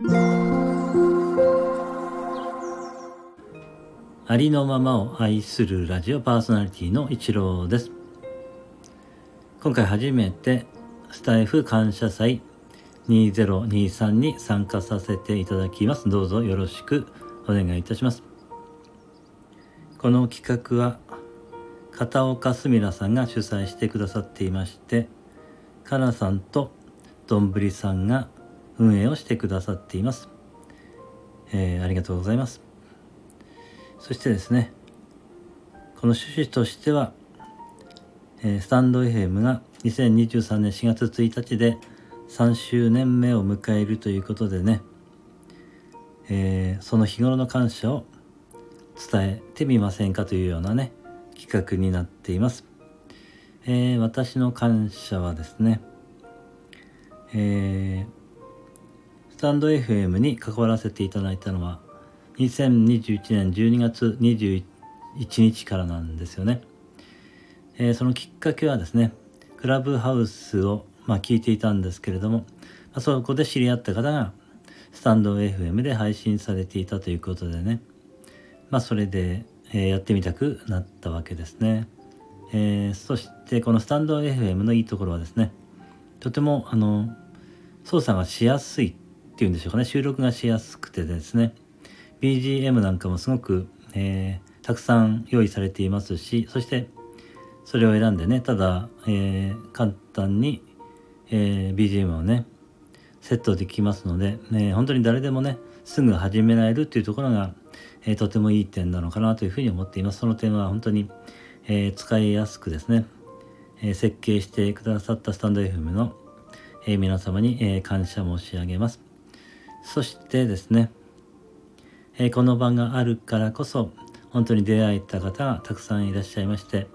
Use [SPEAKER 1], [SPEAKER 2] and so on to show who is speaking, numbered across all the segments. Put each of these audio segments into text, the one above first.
[SPEAKER 1] ありのままを愛するラジオパーソナリティの一郎です。今回初めてスタイフ感謝祭2023に参加させていただきます。どうぞよろしくお願いいたします。この企画は片岡すみらさんが主催してくださっていましてかなさんとどんぶりさんが運営をしてくださっています、えー、ありがとうございます。そしてですねこの趣旨としては、えー、スタンド FM が2023年4月1日で3周年目を迎えるということでね、えー、その日頃の感謝を伝えてみませんかというようなね企画になっています、えー、私の感謝はですね、えー、スタンド FM に関わらせていただいたのは2021年12月21日からなんですよね、えー、そのきっかけはですねクラブハウスを、まあ、聞いていたんですけれども、まあ、そこで知り合った方がスタンド FM で配信されていたということでねまあそれでえー、やってみたくなったわけですね。えー、そしてこのスタンド FM のいいところはですねとてもあの操作がしやすいっていうんでしょうかね収録がしやすくてですね BGM なんかもすごく、えー、たくさん用意されていますしそしてそれを選んでねただ、えー、簡単に、えー、BGM をねセットできますので、ね、本当に誰でもねすぐ始められるっていうところがえー、とてもいい点なのかなというふうに思っています。その点は本当に、えー、使いやすくですね、えー、設計してくださったスタンド FM の、え皆様に、え感謝申し上げます。そしてですね、えこの場があるからこそ本当に出会えた方がたくさんいらっしゃいまして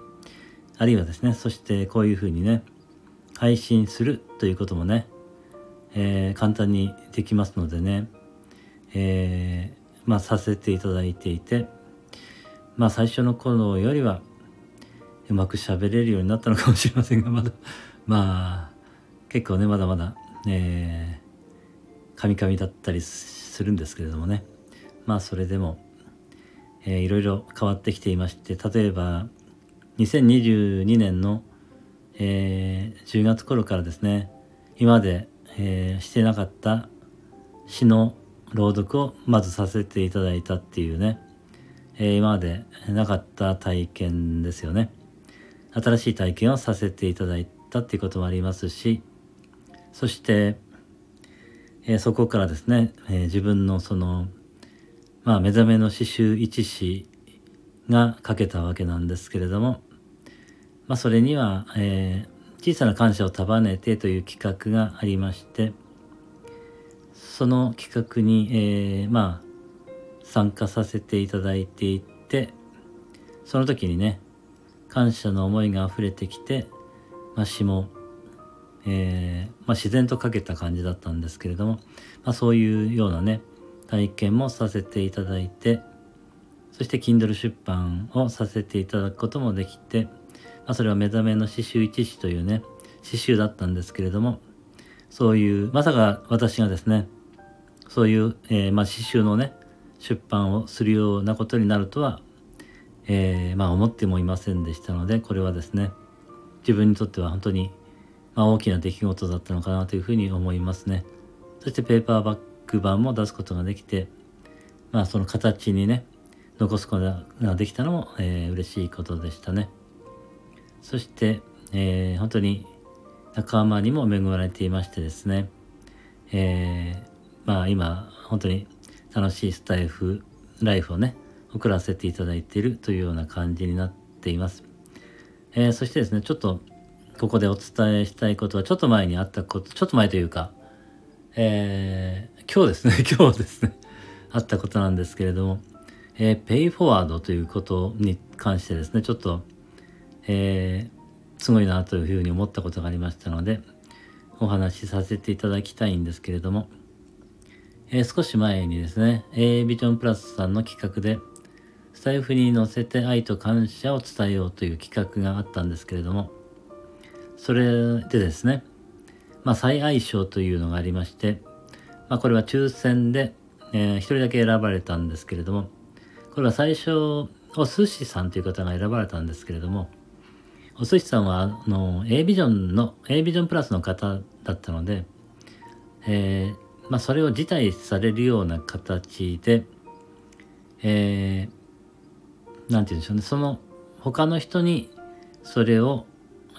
[SPEAKER 1] あるいはですねそしてこういうふうにね配信するということもね、えー、簡単にできますのでね、えまあ、させていただいていて、まあ、最初の頃よりはうまく喋れるようになったのかもしれませんがまだまあ結構ねまだまだ、えー、カミカミだったりするんですけれどもねまあそれでも、えー、いろいろ変わってきていまして例えば2022年の、えー、10月頃からですね今まで、えー、してなかった詩の朗読をまずさせていただいたっていうね、えー、今までなかった体験ですよね。新しい体験をさせていただいたっていうこともありますし、そして、えー、そこからですね、えー、自分のその、まあ、目覚めの刺繍一詩が書けたわけなんですけれども、まあ、それには、えー、小さな感謝を束ねてという企画がありまして、その企画に、えー、まあ参加させていただいていてその時にね感謝の思いが溢れてきて、まあ、詩も、えー、まあ、自然と書けた感じだったんですけれども、まあ、そういうようなね体験もさせていただいてそして Kindle 出版をさせていただくこともできて、まあ、それは目覚めの詩集一詩というね詩集だったんですけれどもそういうまさか私がですねそういう、えー、まあ、詩集のね出版をするようなことになるとは、えー、まあ、思ってもいませんでしたのでこれはですね自分にとっては本当に、まあ、大きな出来事だったのかなというふうに思いますね。そしてペーパーバック版も出すことができてまあその形にね残すことができたのも、えー、嬉しいことでしたね。そして、えー、本当に仲間にも恵まれていましてですね、えー、まあ今本当に楽しいスタイフライフをね送らせていただいているというような感じになっています、えー、そしてですねちょっとここでお伝えしたいことはちょっと前にあったことちょっと前というかえー、今日ですね。今日ですね。あったことなんですけれども、えー、ペイフォワードということに関してですねちょっと、えー、すごいなというふうに思ったことがありましたのでお話しさせていただきたいんですけれどもえー、少し前にですね、A ビジョンプラスさんの企画で、スタイフに乗せて愛と感謝を伝えようという企画があったんですけれども、それでですね、まあ、再愛賞というのがありまして、まあ、これは抽選で、えー、1人だけ選ばれたんですけれどもこれは最初お寿司さんという方が選ばれたんですけれどもお寿司さんはあの A ビジョンの A ビジョンプラスの方だったので、えーまあ、それを辞退されるような形で、えー、て言うんでしょうねその他の人にそれを、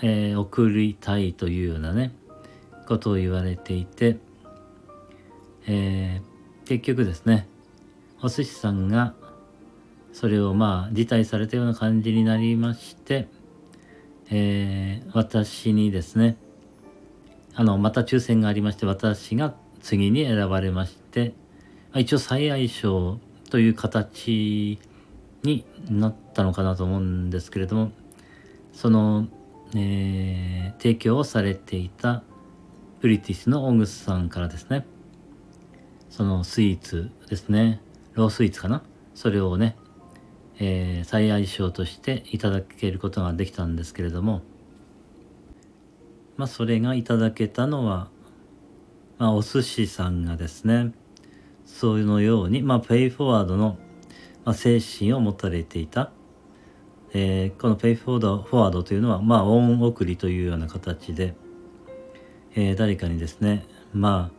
[SPEAKER 1] えー、送りたいというようなねことを言われていて、えー、結局ですねお寿司さんがそれをまあ辞退されたような感じになりまして、えー、私にですねあのまた抽選がありまして私が次に選ばれまして一応最愛賞という形になったのかなと思うんですけれどもその、えー、提供をされていたブリティッシュのオングスさんからですね。そのスイーツですね。ロースイーツかな。それをね、えー、最愛賞としていただけることができたんですけれども。まあそれがいただけたのは、まあ、お寿司さんがですね。そのように、まあ、ペイフォワードの、ま、精神を持たれていた、えー、このペイフォードフォワードというのは、まあ、恩送りというような形で、えー、誰かにですねまあ、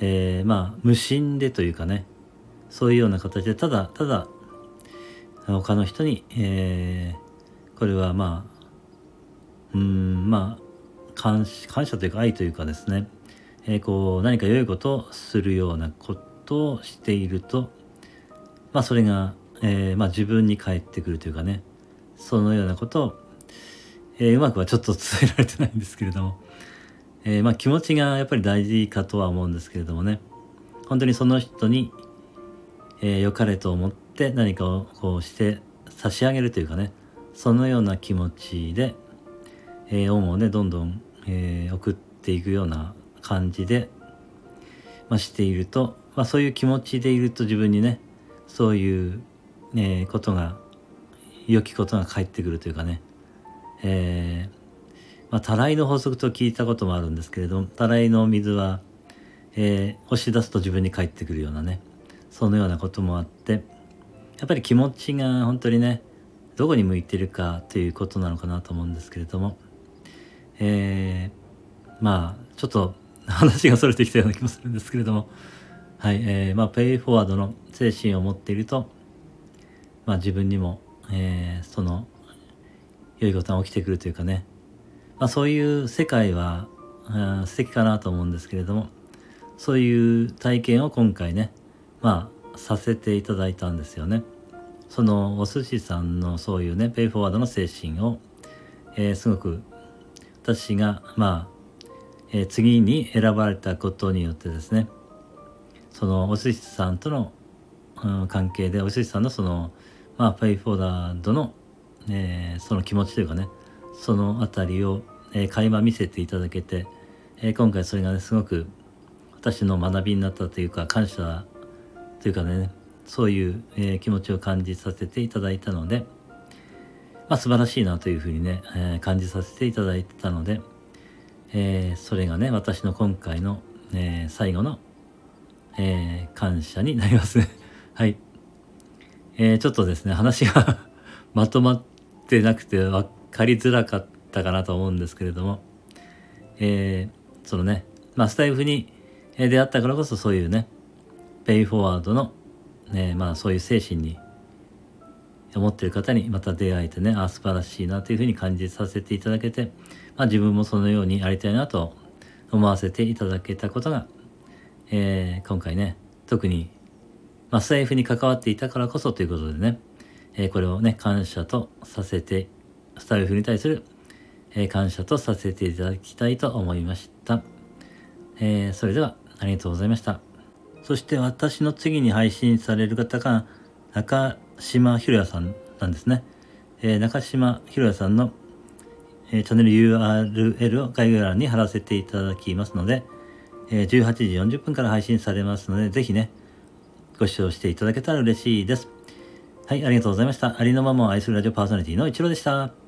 [SPEAKER 1] えー、まあ無心でというかねそういうような形でただただ他の人に、えー、これはまあうんまあ感感謝というか愛というかですね、えー、こう何か良いことをするようなことをしているとまあそれが、えー、まあ、自分に返ってくるというかねそのようなことを、えー、うまくはちょっと伝えられてないんですけれども。えー、まあ、気持ちがやっぱり大事かとは思うんですけれどもね。本当にその人に、えー、良かれと思って何かをこうして差し上げるというかね。そのような気持ちで、えー、恩をねどんどん、えー、送っていくような感じで、まあ、していると、まあ、そういう気持ちでいると自分にねそういう、えー、ことが良きことが返ってくるというかね、えーまあ、たらいの法則と聞いたこともあるんですけれどもたらいの水は、えー、押し出すと自分に返ってくるようなねそのようなこともあってやっぱり気持ちが本当にねどこに向いてるかということなのかなと思うんですけれども、えー、まあちょっと話がそれてきたような気もするんですけれどもはいえー、まあペイフォワードの精神を持っているとまあ自分にも、えー、その良いことが起きてくるというかねまあ、そういう世界は、素敵かなと思うんですけれどもそういう体験を今回ねまあさせていただいたんですよね。そのお寿司さんのそういうねペイフォワードの精神を、えー、すごく私がまあ、えー、次に選ばれたことによってですねそのお寿司さんとの、うん、関係でお寿司さんのそのまあペイフォワードの、えー、その気持ちというかねその辺りをえー、垣間見せていただけて、えー、今回それがねすごく私の学びになったというか感謝というかねそういう、えー、気持ちを感じさせていただいたので、まあ、素晴らしいなというふうにね、えー、感じさせていただいたので、えー、それがね私の今回の、えー、最後の、えー、感謝になります。ね はい、えー、ちょっとですね話が まとまってなくて分かりづらかったかなと思うんですけれども、えー、そのね、まあ、スタイフに出会ったからこそそういうね、ペイフォワードの、ね、まあそういう精神に思ってる方にまた出会えてね、あ、素晴らしいなというふうに感じさせていただけて、まあ自分もそのようにやりたいなと思わせていただけたことが、えー、今回ね、特に、まあ、スタイフに関わっていたからこそということでね、えー、これをね、感謝とさせて、スタイフに対するえー、感謝とさせていただきたいと思いました。えー、それではありがとうございました。そして私の次に配信される方が中島ひろやさんなんですね。えー、中島ひろやさんの、えー、チャンネル URL を概要欄に貼らせていただきますので、えー、18時40分から配信されますので、ぜひね、ご視聴していただけたら嬉しいです。はい、ありがとうございました。ありのままを愛するラジオパーソナリティの一郎でした。